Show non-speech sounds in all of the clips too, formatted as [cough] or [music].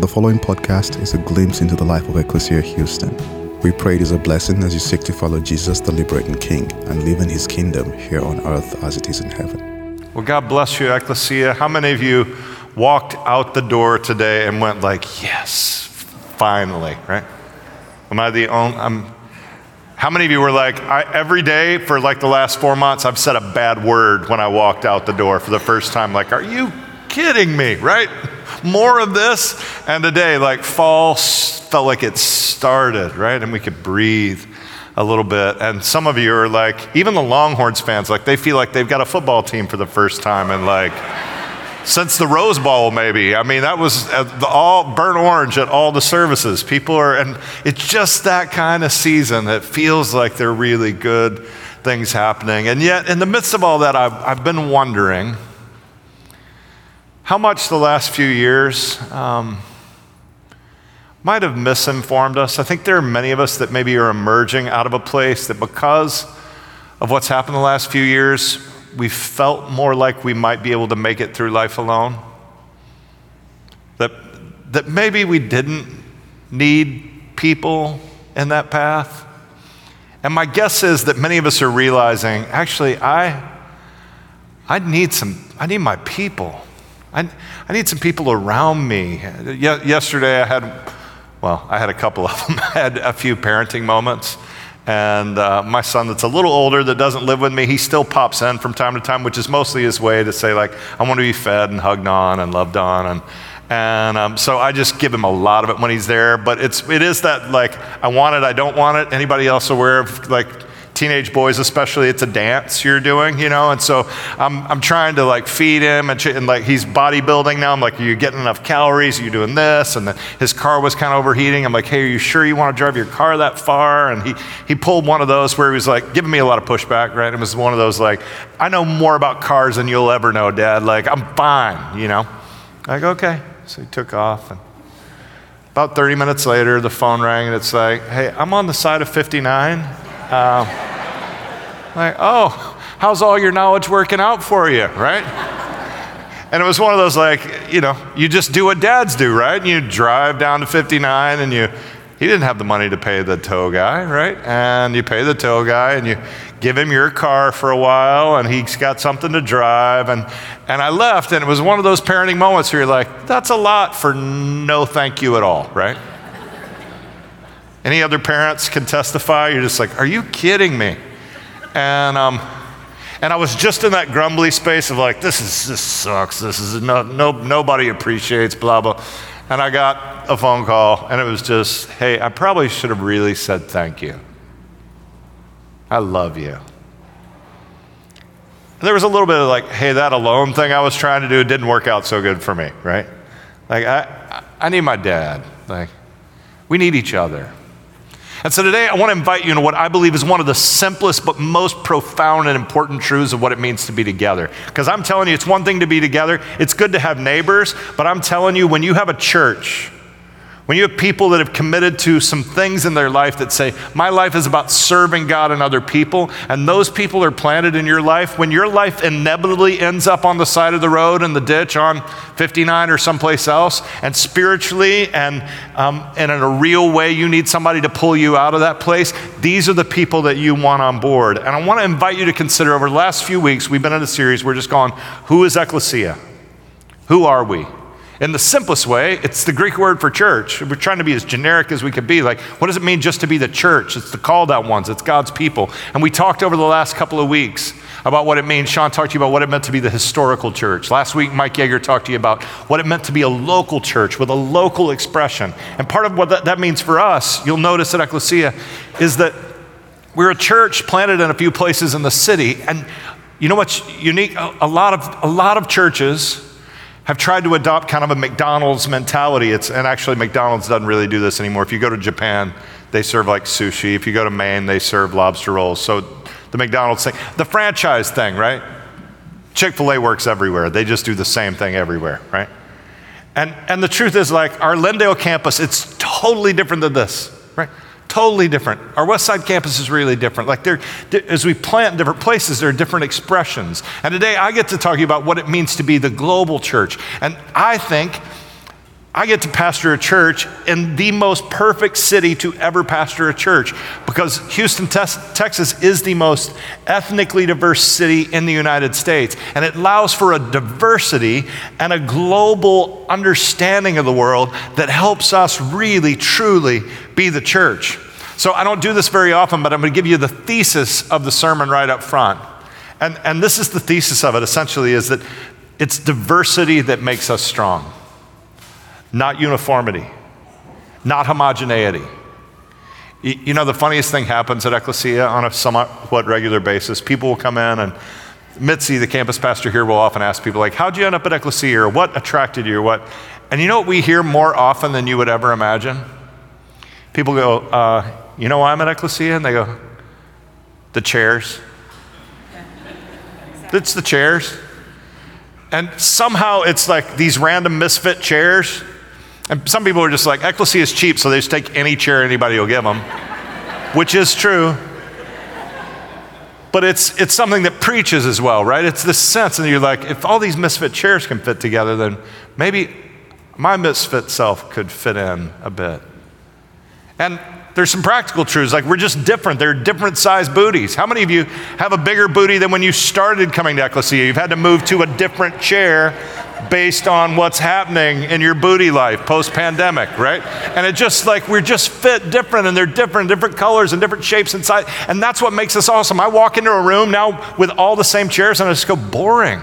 The following podcast is a glimpse into the life of Ecclesia Houston. We pray it is a blessing as you seek to follow Jesus, the liberating King, and live in his kingdom here on earth as it is in heaven. Well, God bless you, Ecclesia. How many of you walked out the door today and went like, yes, finally, right? Am I the only, I'm, how many of you were like, I, every day for like the last four months, I've said a bad word when I walked out the door for the first time? Like, are you kidding me, right? More of this. And today, like, fall felt like it started, right? And we could breathe a little bit. And some of you are like, even the Longhorns fans, like, they feel like they've got a football team for the first time. And like, since the Rose Bowl, maybe. I mean, that was uh, the all burnt orange at all the services. People are, and it's just that kind of season that feels like there are really good things happening. And yet, in the midst of all that, I've, I've been wondering how much the last few years um, might have misinformed us. I think there are many of us that maybe are emerging out of a place that because of what's happened the last few years, we felt more like we might be able to make it through life alone. That, that maybe we didn't need people in that path. And my guess is that many of us are realizing actually, I, I need some, I need my people. I, I need some people around me. Ye- yesterday I had, well, I had a couple of [laughs] them. I had a few parenting moments. And uh, my son, that's a little older, that doesn't live with me, he still pops in from time to time, which is mostly his way to say, like, I want to be fed and hugged on and loved on. And, and um, so I just give him a lot of it when he's there. But it's, it is that, like, I want it, I don't want it. Anybody else aware of, like, teenage boys especially it's a dance you're doing you know? And so i'm, I'm trying to like feed him and, and like he's bodybuilding now. I'm like are you getting enough calories? Are you doing this? And his car was kind of overheating. I'm like hey are you sure you want to drive your car that far? And he, he pulled one of those where he was like giving me a lot of pushback right? It was one of those like i know more about cars than you'll ever know dad. Like i'm fine you know? Like okay. So he took off and about 30 minutes later the phone rang and it's like hey i'm on the side of 59 uh, like, oh, how's all your knowledge working out for you, right? And it was one of those like, you know, you just do what dads do, right? And you drive down to 59 and you, he didn't have the money to pay the tow guy, right? And you pay the tow guy and you give him your car for a while and he's got something to drive. And, and I left and it was one of those parenting moments where you're like, that's a lot for no thank you at all, right? Any other parents can testify? You're just like, are you kidding me? And, um, and I was just in that grumbly space of like, this is this sucks. This is no, no, nobody appreciates blah blah. And I got a phone call, and it was just, hey, I probably should have really said thank you. I love you. And there was a little bit of like, hey, that alone thing I was trying to do didn't work out so good for me, right? Like, I, I need my dad. Like, we need each other. And so today I want to invite you into what I believe is one of the simplest but most profound and important truths of what it means to be together. Because I'm telling you, it's one thing to be together, it's good to have neighbors, but I'm telling you, when you have a church, when you have people that have committed to some things in their life that say, My life is about serving God and other people, and those people are planted in your life, when your life inevitably ends up on the side of the road in the ditch on 59 or someplace else, and spiritually and, um, and in a real way, you need somebody to pull you out of that place, these are the people that you want on board. And I want to invite you to consider over the last few weeks, we've been in a series, we're just going, Who is Ecclesia? Who are we? In the simplest way, it's the Greek word for church. We're trying to be as generic as we could be. Like, what does it mean just to be the church? It's the called out ones, it's God's people. And we talked over the last couple of weeks about what it means. Sean talked to you about what it meant to be the historical church. Last week, Mike Yeager talked to you about what it meant to be a local church with a local expression. And part of what that, that means for us, you'll notice at Ecclesia, is that we're a church planted in a few places in the city. And you know what's unique? A, a lot, of, a lot of churches have tried to adopt kind of a McDonald's mentality. It's, and actually, McDonald's doesn't really do this anymore. If you go to Japan, they serve like sushi. If you go to Maine, they serve lobster rolls. So the McDonald's thing, the franchise thing, right? Chick fil A works everywhere. They just do the same thing everywhere, right? And, and the truth is, like, our Lindale campus, it's totally different than this, right? Totally different. Our West Side campus is really different. Like, there, as we plant in different places, there are different expressions. And today I get to talk to you about what it means to be the global church. And I think I get to pastor a church in the most perfect city to ever pastor a church because Houston, Texas is the most ethnically diverse city in the United States. And it allows for a diversity and a global understanding of the world that helps us really, truly be the church. So I don't do this very often, but I'm going to give you the thesis of the sermon right up front. And, and this is the thesis of it essentially is that it's diversity that makes us strong not uniformity, not homogeneity. You know, the funniest thing happens at Ecclesia on a somewhat regular basis. People will come in, and Mitzi, the campus pastor here, will often ask people, like, how'd you end up at Ecclesia, or what attracted you, or what? And you know what we hear more often than you would ever imagine? People go, uh, you know why I'm at Ecclesia? And they go, the chairs. [laughs] It's the chairs. And somehow it's like these random misfit chairs and some people are just like, Ecclesia is cheap, so they just take any chair anybody will give them, which is true. But it's, it's something that preaches as well, right? It's this sense, and you're like, if all these misfit chairs can fit together, then maybe my misfit self could fit in a bit. And there's some practical truths, like we're just different. They're different sized booties. How many of you have a bigger booty than when you started coming to Ecclesia? You've had to move to a different chair based on what's happening in your booty life post pandemic, right? And it just like we're just fit different and they're different, different colors and different shapes inside. And that's what makes us awesome. I walk into a room now with all the same chairs and I just go boring.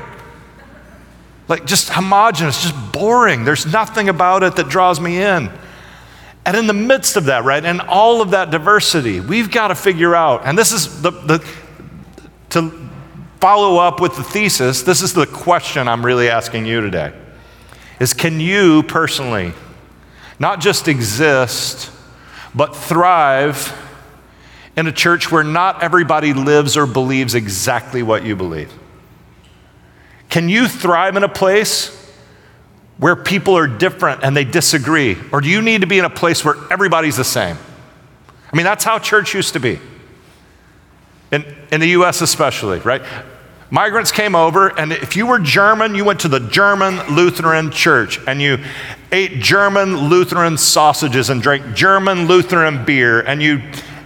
Like just homogenous, just boring. There's nothing about it that draws me in. And in the midst of that, right, and all of that diversity, we've got to figure out, and this is the, the to follow up with the thesis, this is the question I'm really asking you today. Is can you personally not just exist, but thrive in a church where not everybody lives or believes exactly what you believe? Can you thrive in a place where people are different and they disagree? Or do you need to be in a place where everybody's the same? I mean, that's how church used to be. In, in the US, especially, right? Migrants came over, and if you were German, you went to the German Lutheran church and you ate German Lutheran sausages and drank German Lutheran beer, and you,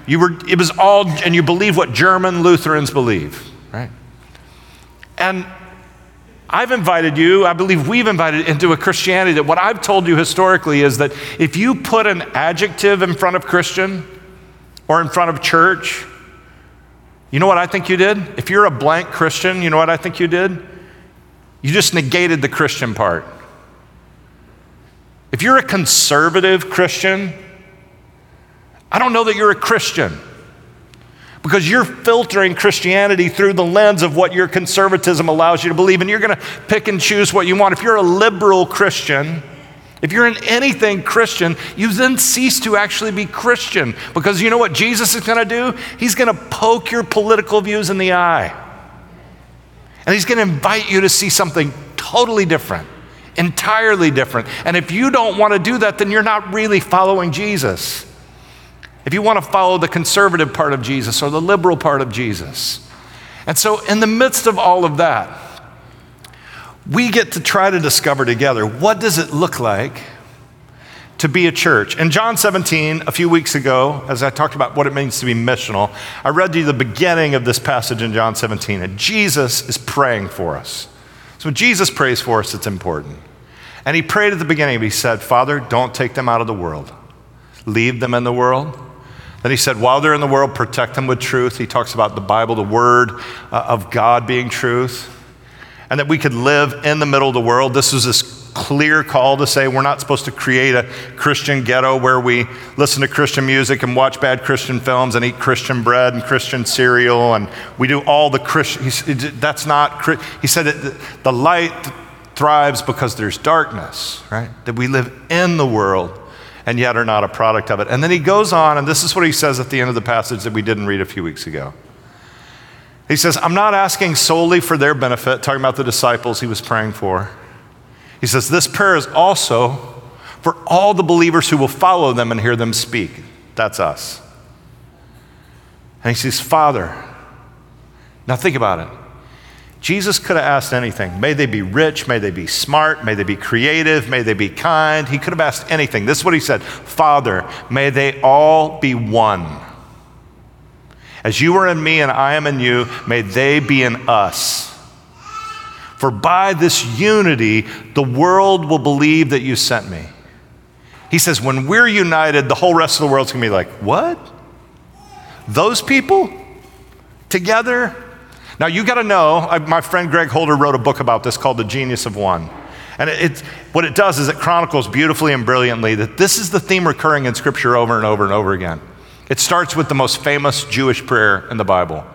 you were, it was all, and you believe what German Lutherans believe, right? And I've invited you, I believe we've invited into a Christianity that what I've told you historically is that if you put an adjective in front of Christian or in front of church, you know what I think you did? If you're a blank Christian, you know what I think you did? You just negated the Christian part. If you're a conservative Christian, I don't know that you're a Christian because you're filtering Christianity through the lens of what your conservatism allows you to believe, and you're going to pick and choose what you want. If you're a liberal Christian, if you're in anything Christian, you then cease to actually be Christian because you know what Jesus is going to do? He's going to poke your political views in the eye. And he's going to invite you to see something totally different, entirely different. And if you don't want to do that, then you're not really following Jesus if you want to follow the conservative part of Jesus or the liberal part of Jesus. And so, in the midst of all of that, we get to try to discover together what does it look like to be a church. In John 17, a few weeks ago, as I talked about what it means to be missional, I read to you the beginning of this passage in John 17, and Jesus is praying for us. So when Jesus prays for us, it's important. And he prayed at the beginning, he said, Father, don't take them out of the world. Leave them in the world, then he said, while they're in the world, protect them with truth. He talks about the Bible, the Word uh, of God being truth, and that we could live in the middle of the world. This was this clear call to say we're not supposed to create a Christian ghetto where we listen to Christian music and watch bad Christian films and eat Christian bread and Christian cereal and we do all the Christian. That's not, he said that the light thrives because there's darkness, right? That we live in the world and yet are not a product of it. And then he goes on, and this is what he says at the end of the passage that we didn't read a few weeks ago. He says, I'm not asking solely for their benefit, talking about the disciples he was praying for. He says, This prayer is also for all the believers who will follow them and hear them speak. That's us. And he says, Father, now think about it. Jesus could have asked anything. May they be rich, may they be smart, may they be creative, may they be kind. He could have asked anything. This is what he said Father, may they all be one. As you are in me and I am in you, may they be in us. For by this unity, the world will believe that you sent me. He says, when we're united, the whole rest of the world's gonna be like, what? Those people together? Now, you got to know, I, my friend Greg Holder wrote a book about this called The Genius of One. And it, it, what it does is it chronicles beautifully and brilliantly that this is the theme recurring in Scripture over and over and over again. It starts with the most famous Jewish prayer in the Bible.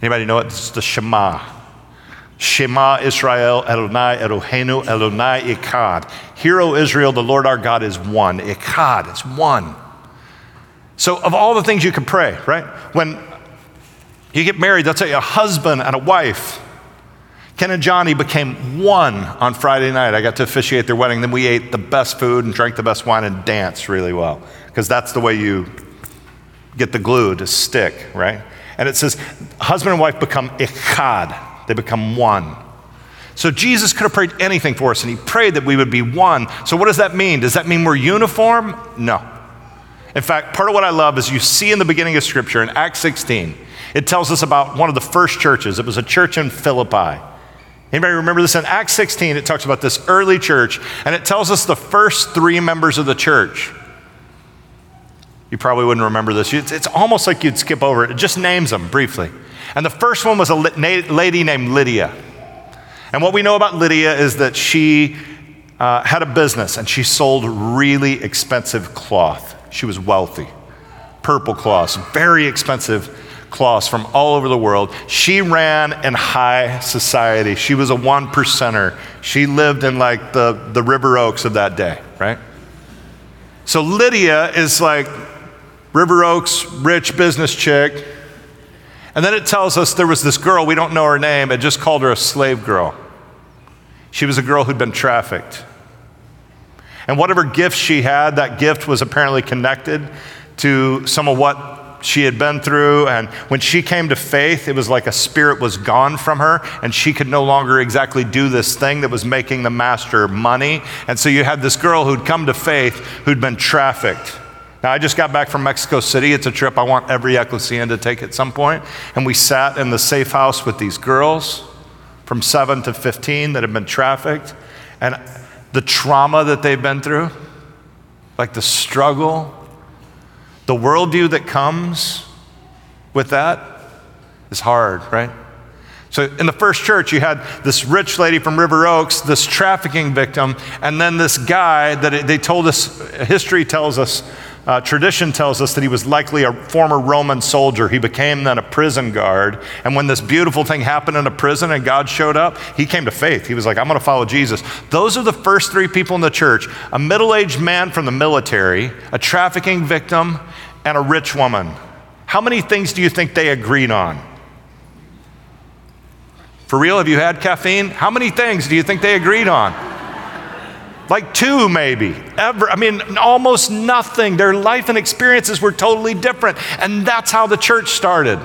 Anybody know it? It's the Shema. Shema Israel, Adonai Eloheinu, Adonai Echad. Hear, O Israel, the Lord our God is one. Echad, it's one. So, of all the things you can pray, right? When you get married, that's a husband and a wife. Ken and Johnny became one on Friday night. I got to officiate their wedding. Then we ate the best food and drank the best wine and danced really well because that's the way you get the glue to stick, right? And it says, husband and wife become echad, they become one. So Jesus could have prayed anything for us, and he prayed that we would be one. So what does that mean? Does that mean we're uniform? No. In fact, part of what I love is you see in the beginning of Scripture in Acts 16, it tells us about one of the first churches. It was a church in Philippi. Anybody remember this? In Acts 16, it talks about this early church, and it tells us the first three members of the church. You probably wouldn't remember this. It's, it's almost like you'd skip over it. It just names them briefly. And the first one was a lady named Lydia. And what we know about Lydia is that she uh, had a business and she sold really expensive cloth. She was wealthy. Purple cloths, very expensive cloths from all over the world. She ran in high society. She was a one percenter. She lived in like the, the River Oaks of that day, right? So Lydia is like River Oaks, rich business chick. And then it tells us there was this girl, we don't know her name, it just called her a slave girl. She was a girl who'd been trafficked. And whatever gift she had, that gift was apparently connected to some of what she had been through. And when she came to faith, it was like a spirit was gone from her, and she could no longer exactly do this thing that was making the master money. And so you had this girl who'd come to faith who'd been trafficked. Now, I just got back from Mexico City. It's a trip I want every Ecclesian to take at some point. And we sat in the safe house with these girls from 7 to 15 that had been trafficked. And the trauma that they've been through, like the struggle, the worldview that comes with that is hard, right? So, in the first church, you had this rich lady from River Oaks, this trafficking victim, and then this guy that they told us, history tells us, uh, tradition tells us that he was likely a former Roman soldier. He became then a prison guard. And when this beautiful thing happened in a prison and God showed up, he came to faith. He was like, I'm going to follow Jesus. Those are the first three people in the church a middle aged man from the military, a trafficking victim, and a rich woman. How many things do you think they agreed on? For real, have you had caffeine? How many things do you think they agreed on? Like two, maybe. Ever. I mean, almost nothing. Their life and experiences were totally different. And that's how the church started.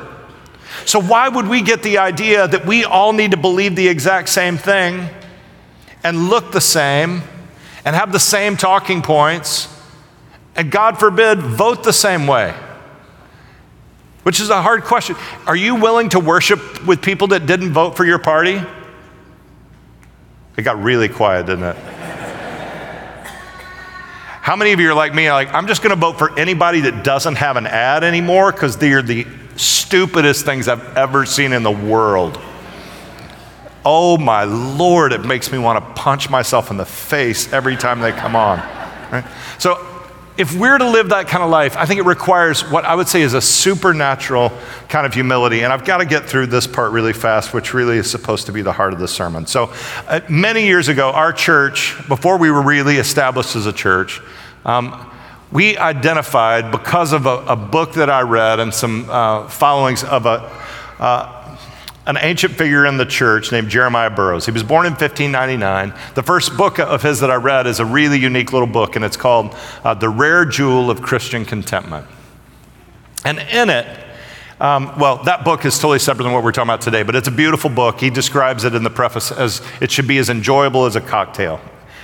So, why would we get the idea that we all need to believe the exact same thing and look the same and have the same talking points and God forbid, vote the same way? Which is a hard question. Are you willing to worship with people that didn't vote for your party? It got really quiet, didn't it? How many of you are like me? Like, I'm just going to vote for anybody that doesn't have an ad anymore because they're the stupidest things I've ever seen in the world. Oh my Lord, it makes me want to punch myself in the face every time they come on. Right? So if we're to live that kind of life, I think it requires what I would say is a supernatural kind of humility. And I've got to get through this part really fast, which really is supposed to be the heart of the sermon. So, uh, many years ago, our church, before we were really established as a church, um, we identified because of a, a, book that I read and some uh, followings of a, uh, an ancient figure in the church named Jeremiah Burroughs. He was born in 1599. The first book of his that I read is a really unique little book, and it's called uh, The Rare Jewel of Christian Contentment. And in it, Um, well, that book is totally separate than what we're talking about today, but it's a beautiful book. He describes it in the preface as it should be as enjoyable as a cocktail.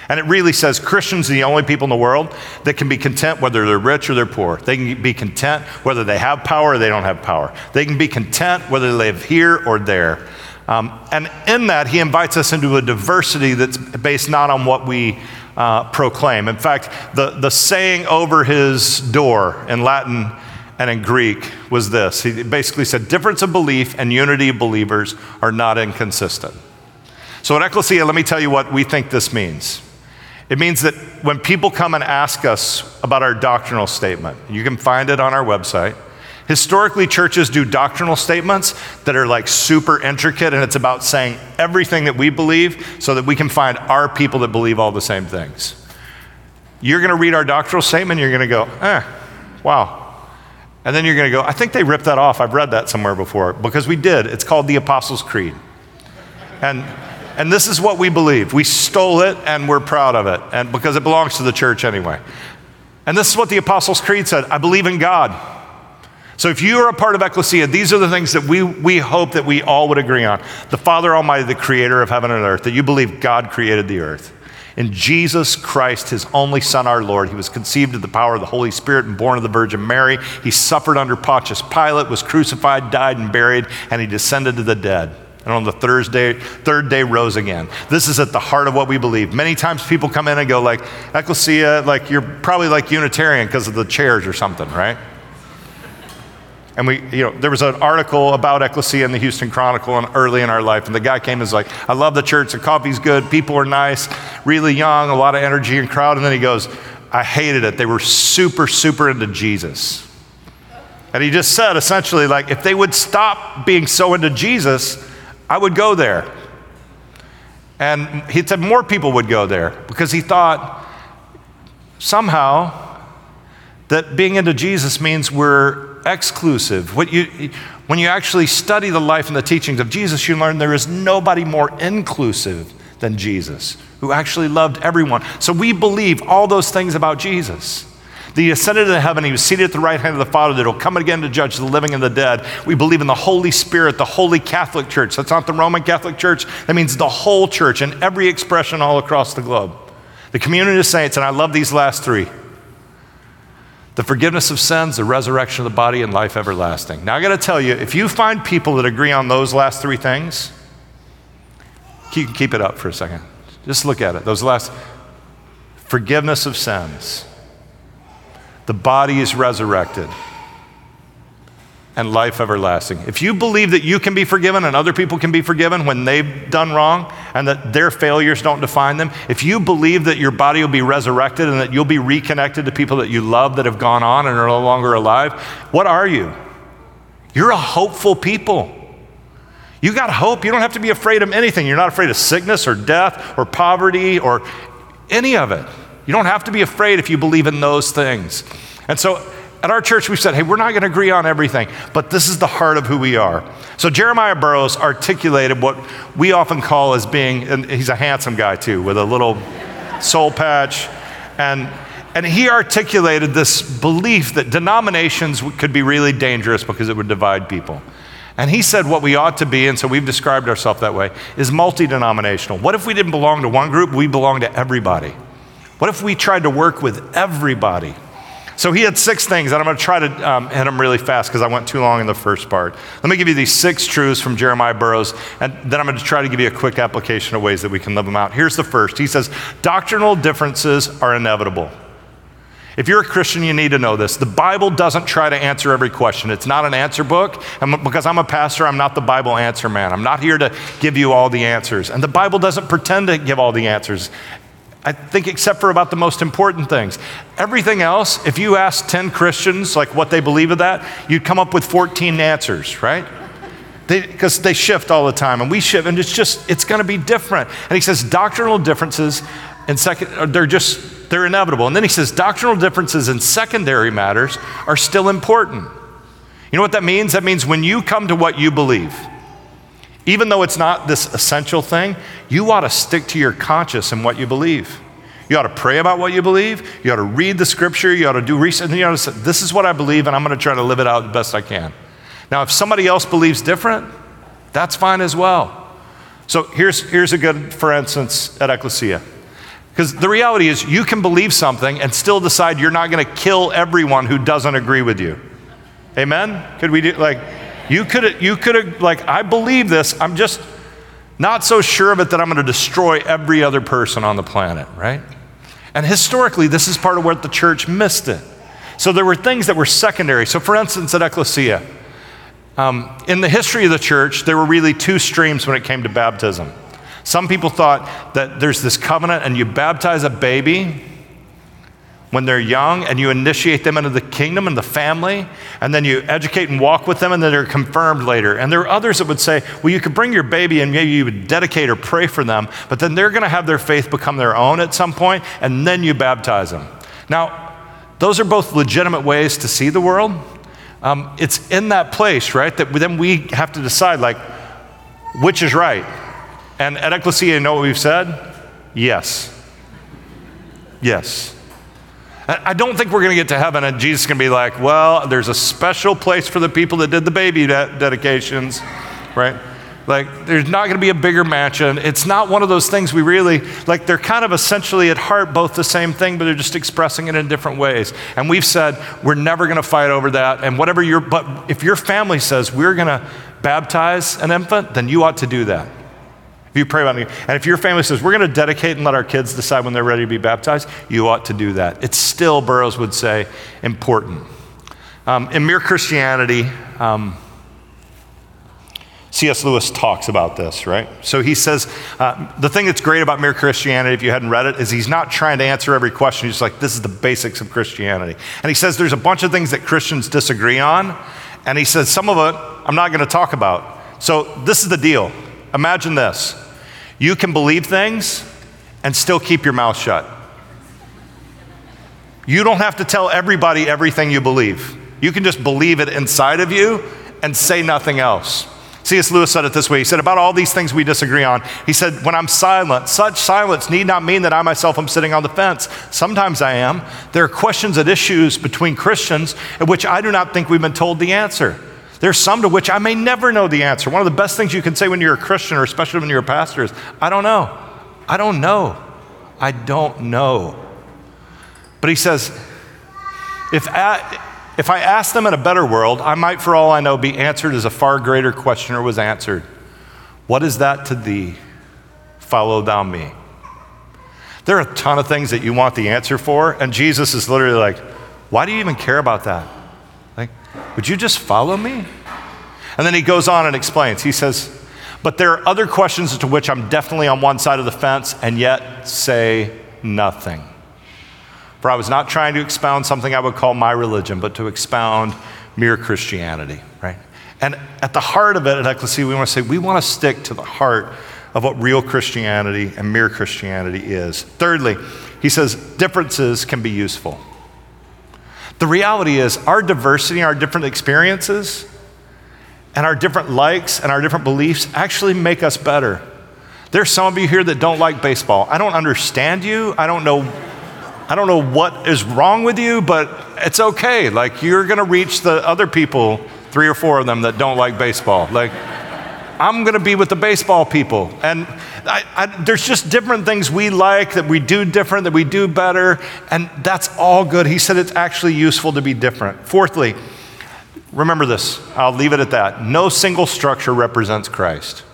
And it really says Christians are the only people in the world that can be content whether they're rich or they're poor. They can be content whether they have power or they don't have power. They can be content whether they live here or there. Um, and in that, he invites us into a diversity that's based not on what we uh, proclaim. In fact, the, the saying over his door in Latin and in Greek was this he basically said, difference of belief and unity of believers are not inconsistent. So at Ecclesia, let me tell you what we think this means. It means that when people come and ask us about our doctrinal statement, you can find it on our website. Historically, churches do doctrinal statements that are like super intricate, and it's about saying everything that we believe so that we can find our people that believe all the same things. You're going to read our doctrinal statement, you're going to go, eh, wow. And then you're going to go, I think they ripped that off. I've read that somewhere before. Because we did. It's called the Apostles' Creed. And and this is what we believe. We stole it and we're proud of it, and because it belongs to the church anyway. And this is what the Apostles' Creed said I believe in God. So if you are a part of Ecclesia, these are the things that we, we hope that we all would agree on. The Father Almighty, the creator of heaven and earth, that you believe God created the earth. In Jesus Christ, his only Son, our Lord, he was conceived of the power of the Holy Spirit and born of the Virgin Mary. He suffered under Pontius Pilate, was crucified, died, and buried, and he descended to the dead and on the Thursday, third day rose again. This is at the heart of what we believe. Many times people come in and go like, Ecclesia, like you're probably like Unitarian because of the chairs or something, right? And we, you know, there was an article about Ecclesia in the Houston Chronicle and early in our life, and the guy came and was like, I love the church, the coffee's good, people are nice, really young, a lot of energy and crowd. And then he goes, I hated it. They were super, super into Jesus. And he just said essentially, like, if they would stop being so into Jesus, I would go there. And he said more people would go there because he thought somehow that being into Jesus means we're exclusive. What you, when you actually study the life and the teachings of Jesus, you learn there is nobody more inclusive than Jesus, who actually loved everyone. So we believe all those things about Jesus. That he ascended into heaven, he was seated at the right hand of the Father, that he'll come again to judge the living and the dead. We believe in the Holy Spirit, the Holy Catholic Church. That's not the Roman Catholic Church, that means the whole church and every expression all across the globe. The community of saints, and I love these last three the forgiveness of sins, the resurrection of the body, and life everlasting. Now, I got to tell you, if you find people that agree on those last three things, can keep it up for a second. Just look at it. Those last forgiveness of sins the body is resurrected, and life everlasting. If you believe that you can be forgiven and other people can be forgiven when they've done wrong and that their failures don't define them, if you believe that your body will be resurrected and that you'll be reconnected to people that you love that have gone on and are no longer alive, what are you? You're a hopeful people. You got hope. You don't have to be afraid of anything. You're not afraid of sickness or death or poverty or any of it. You don't have to be afraid if you believe in those things. And so at our church, we've said, hey, we're not going to agree on everything, but this is the heart of who we are. So Jeremiah Burroughs articulated what we often call as being, and he's a handsome guy too, with a little soul patch. And, and he articulated this belief that denominations could be really dangerous because it would divide people. And he said what we ought to be, and so we've described ourselves that way, is multi denominational. What if we didn't belong to one group? We belong to everybody. What if we tried to work with everybody? So he had six things, and I'm going to try to um, hit them really fast because I went too long in the first part. Let me give you these six truths from Jeremiah Burroughs, and then I'm going to try to give you a quick application of ways that we can live them out. Here's the first He says, Doctrinal differences are inevitable. If you're a Christian, you need to know this. The Bible doesn't try to answer every question. It's not an answer book. And because I'm a pastor, I'm not the Bible answer man. I'm not here to give you all the answers. And the Bible doesn't pretend to give all the answers. I think, except for about the most important things. Everything else, if you ask 10 Christians like what they believe of that, you'd come up with 14 answers, right? Because they, they, shift all the time and we shift, and it's just, it's going to be different. And he says doctrinal differences and second, uh, they're just, they're inevitable. And then he says doctrinal differences in secondary matters are still important. You know what that means? That means when you come to what you believe, even though it's not this essential thing, you ought to stick to your conscience and what you believe. You ought to pray about what you believe. You ought to read the scripture. You ought to do research. You ought to say, This is what I believe, and I'm going to try to live it out the best I can. Now, if somebody else believes different, that's fine as well. So here's, here's a good, for instance, at Ecclesia. Because the reality is, you can believe something and still decide you're not going to kill everyone who doesn't agree with you. Amen? Could we do, like, you could you could have, like, I believe this, I'm just not so sure of it that I'm going to destroy every other person on the planet, right? And historically, this is part of where the church missed it. So there were things that were secondary. So, for instance, at Ecclesia, um, in the history of the church, there were really two streams when it came to baptism. Some people thought that there's this covenant and you baptize a baby when they're young and you initiate them into the kingdom and the family, and then you educate and walk with them, and then they're confirmed later. And there are others that would say, well, you could bring your baby and maybe you would dedicate or pray for them, but then they're going to have their faith become their own at some point, and then you baptize them. Now, those are both legitimate ways to see the world. Um, it's in that place, right, that then we have to decide, like, which is right. And at Ecclesia, you know what we've said? Yes. Yes. I don't think we're going to get to heaven and Jesus is going to be like, well, there's a special place for the people that did the baby de- dedications, right? Like, there's not going to be a bigger mansion. It's not one of those things we really, like, they're kind of essentially at heart both the same thing, but they're just expressing it in different ways. And we've said, we're never going to fight over that. And whatever your, but if your family says, we're going to baptize an infant, then you ought to do that. If you pray about it, and if your family says, we're going to dedicate and let our kids decide when they're ready to be baptized, you ought to do that. It's still, Burroughs would say, important. Um, in Mere Christianity, um, C.S. Lewis talks about this, right? So he says uh, the thing that's great about Mere Christianity, if you hadn't read it, is he's not trying to answer every question. He's like, this is the basics of Christianity. And he says there's a bunch of things that Christians disagree on. And he says some of it I'm not going to talk about. So this is the deal. Imagine this you can believe things and still keep your mouth shut. You don't have to tell everybody everything you believe. You can just believe it inside of you and say nothing else. C.S. Lewis said it this way. He said, About all these things we disagree on, he said, When I'm silent, such silence need not mean that I myself am sitting on the fence. Sometimes I am. There are questions and issues between Christians at which I do not think we've been told the answer. There's some to which I may never know the answer. One of the best things you can say when you're a Christian, or especially when you're a pastor, is, I don't know. I don't know. I don't know. But he says, if, I, if I ask them in a better world, I might, for all I know, be answered as a far greater questioner was answered. What is that to thee? Follow thou me. There are a ton of things that you want the answer for, and Jesus is literally like, Why do you even care about that? Would you just follow me? And then he goes on and explains. He says, But there are other questions to which I'm definitely on one side of the fence and yet say nothing. For I was not trying to expound something I would call my religion, but to expound mere Christianity, right? And at the heart of it at Ecclesia, we want to say we want to stick to the heart of what real Christianity and mere Christianity is. Thirdly, he says differences can be useful. The reality is, our diversity, our different experiences, and our different likes and our different beliefs actually make us better. There's some of you here that don't like baseball. I don't understand you. I don't know I don't know what is wrong with you, but it's okay. Like you're going to reach the other people, three or four of them that don't like baseball. Like I'm going to be with the baseball people. And I, I, there's just different things we like that we do different, that we do better, and that's all good. He said it's actually useful to be different. Fourthly, remember this, I'll leave it at that. No single structure represents Christ.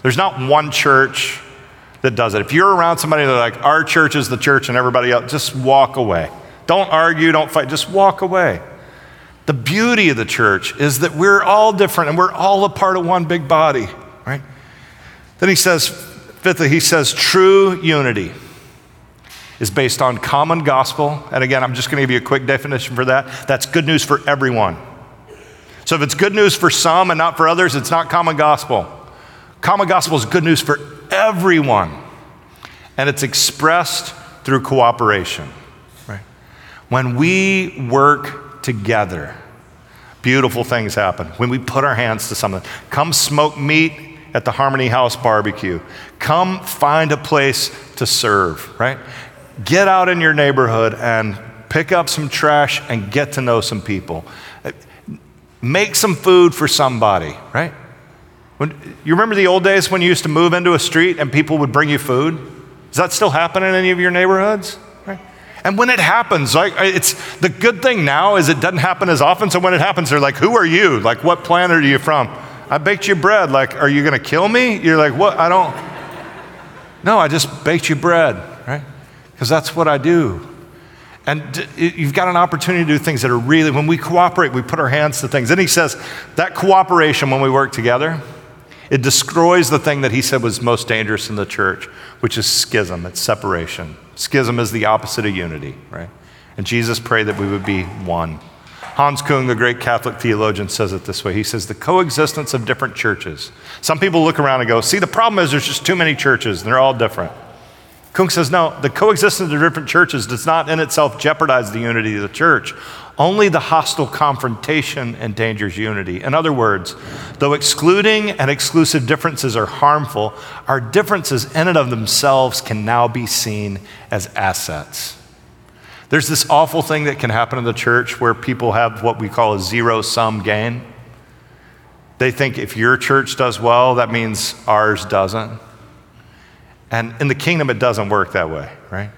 There's not one church that does it. If you're around somebody that like, our church is the church and everybody else, just walk away. Don't argue, don't fight, just walk away. The beauty of the church is that we're all different and we're all a part of one big body, right? Then he says, fifthly, he says, true unity is based on common gospel. And again, I'm just going to give you a quick definition for that. That's good news for everyone. So if it's good news for some and not for others, it's not common gospel. Common gospel is good news for everyone. And it's expressed through cooperation. Right? When we work together, beautiful things happen. When we put our hands to something, come smoke meat at the Harmony House barbecue. Come find a place to serve, right? Get out in your neighborhood and pick up some trash and get to know some people. Make some food for somebody, right? When, you remember the old days when you used to move into a street and people would bring you food? Does that still happen in any of your neighborhoods? And when it happens, like it's the good thing now is it doesn't happen as often. So when it happens, they're like, "Who are you? Like, what planet are you from?" I baked you bread. Like, are you going to kill me? You're like, what? I don't. [laughs] No, I just baked you bread, right? Because that's what I do. And you've got an opportunity to do things that are really, when we cooperate, we put our hands to things. And he says that cooperation, when we work together, it destroys the thing that he said was most dangerous in the church, which is schism, it's separation. Schism is the opposite of unity, right? And Jesus prayed that we would be one. Hans Kung, the great Catholic theologian, says it this way. He says, the coexistence of different churches. Some people look around and go, see, the problem is there's just too many churches and they're all different. Kung says, no, the coexistence of different churches does not in itself jeopardize the unity of the church. Only the hostile confrontation endangers unity. In other words, though excluding and exclusive differences are harmful, our differences in and of themselves can now be seen as assets. There's this awful thing that can happen in the church where people have what we call a zero sum gain. They think if your church does well, that means ours doesn't. And in the kingdom, it doesn't work that way, right?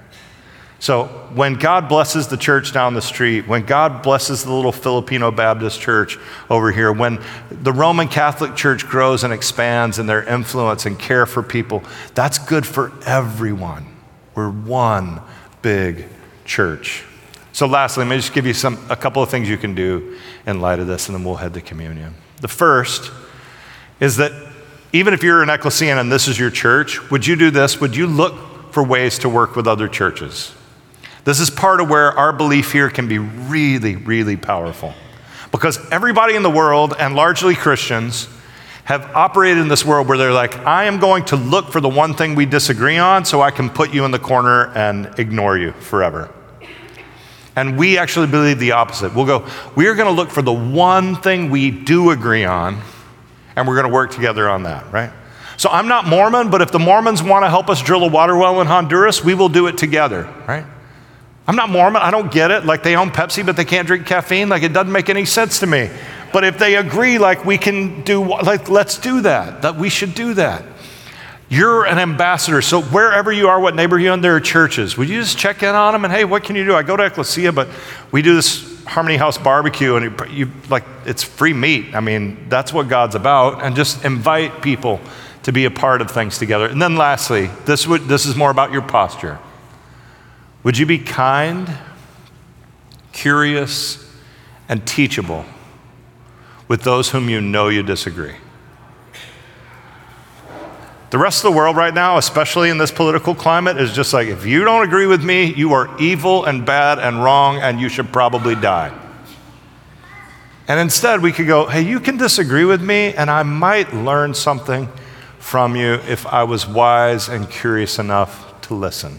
So when God blesses the church down the street, when God blesses the little Filipino Baptist church over here, when the Roman Catholic Church grows and expands in their influence and care for people, that's good for everyone. We're one big church. So lastly, let me just give you some a couple of things you can do in light of this, and then we'll head to communion. The first is that even if you're an ecclesian and this is your church, would you do this? Would you look for ways to work with other churches? This is part of where our belief here can be really, really powerful. Because everybody in the world, and largely Christians, have operated in this world where they're like, I am going to look for the one thing we disagree on so I can put you in the corner and ignore you forever. And we actually believe the opposite. We'll go, we are going to look for the one thing we do agree on and we're going to work together on that, right? So I'm not Mormon, but if the Mormons want to help us drill a water well in Honduras, we will do it together, right? I'm not Mormon. I don't get it. Like they own Pepsi, but they can't drink caffeine. Like it doesn't make any sense to me. But if they agree, like we can do, like let's do that. That we should do that. You're an ambassador. So wherever you are, what neighborhood you're in, there are churches. Would you just check in on them and hey, what can you do? I go to Ecclesia, but we do this Harmony House barbecue, and you, you like it's free meat. I mean, that's what God's about, and just invite people to be a part of things together. And then, lastly, this would, this is more about your posture. Would you be kind, curious, and teachable with those whom you know you disagree? The rest of the world right now, especially in this political climate, is just like, if you don't agree with me, you are evil and bad and wrong, and you should probably die. And instead, we could go, hey, you can disagree with me, and I might learn something from you if I was wise and curious enough to listen.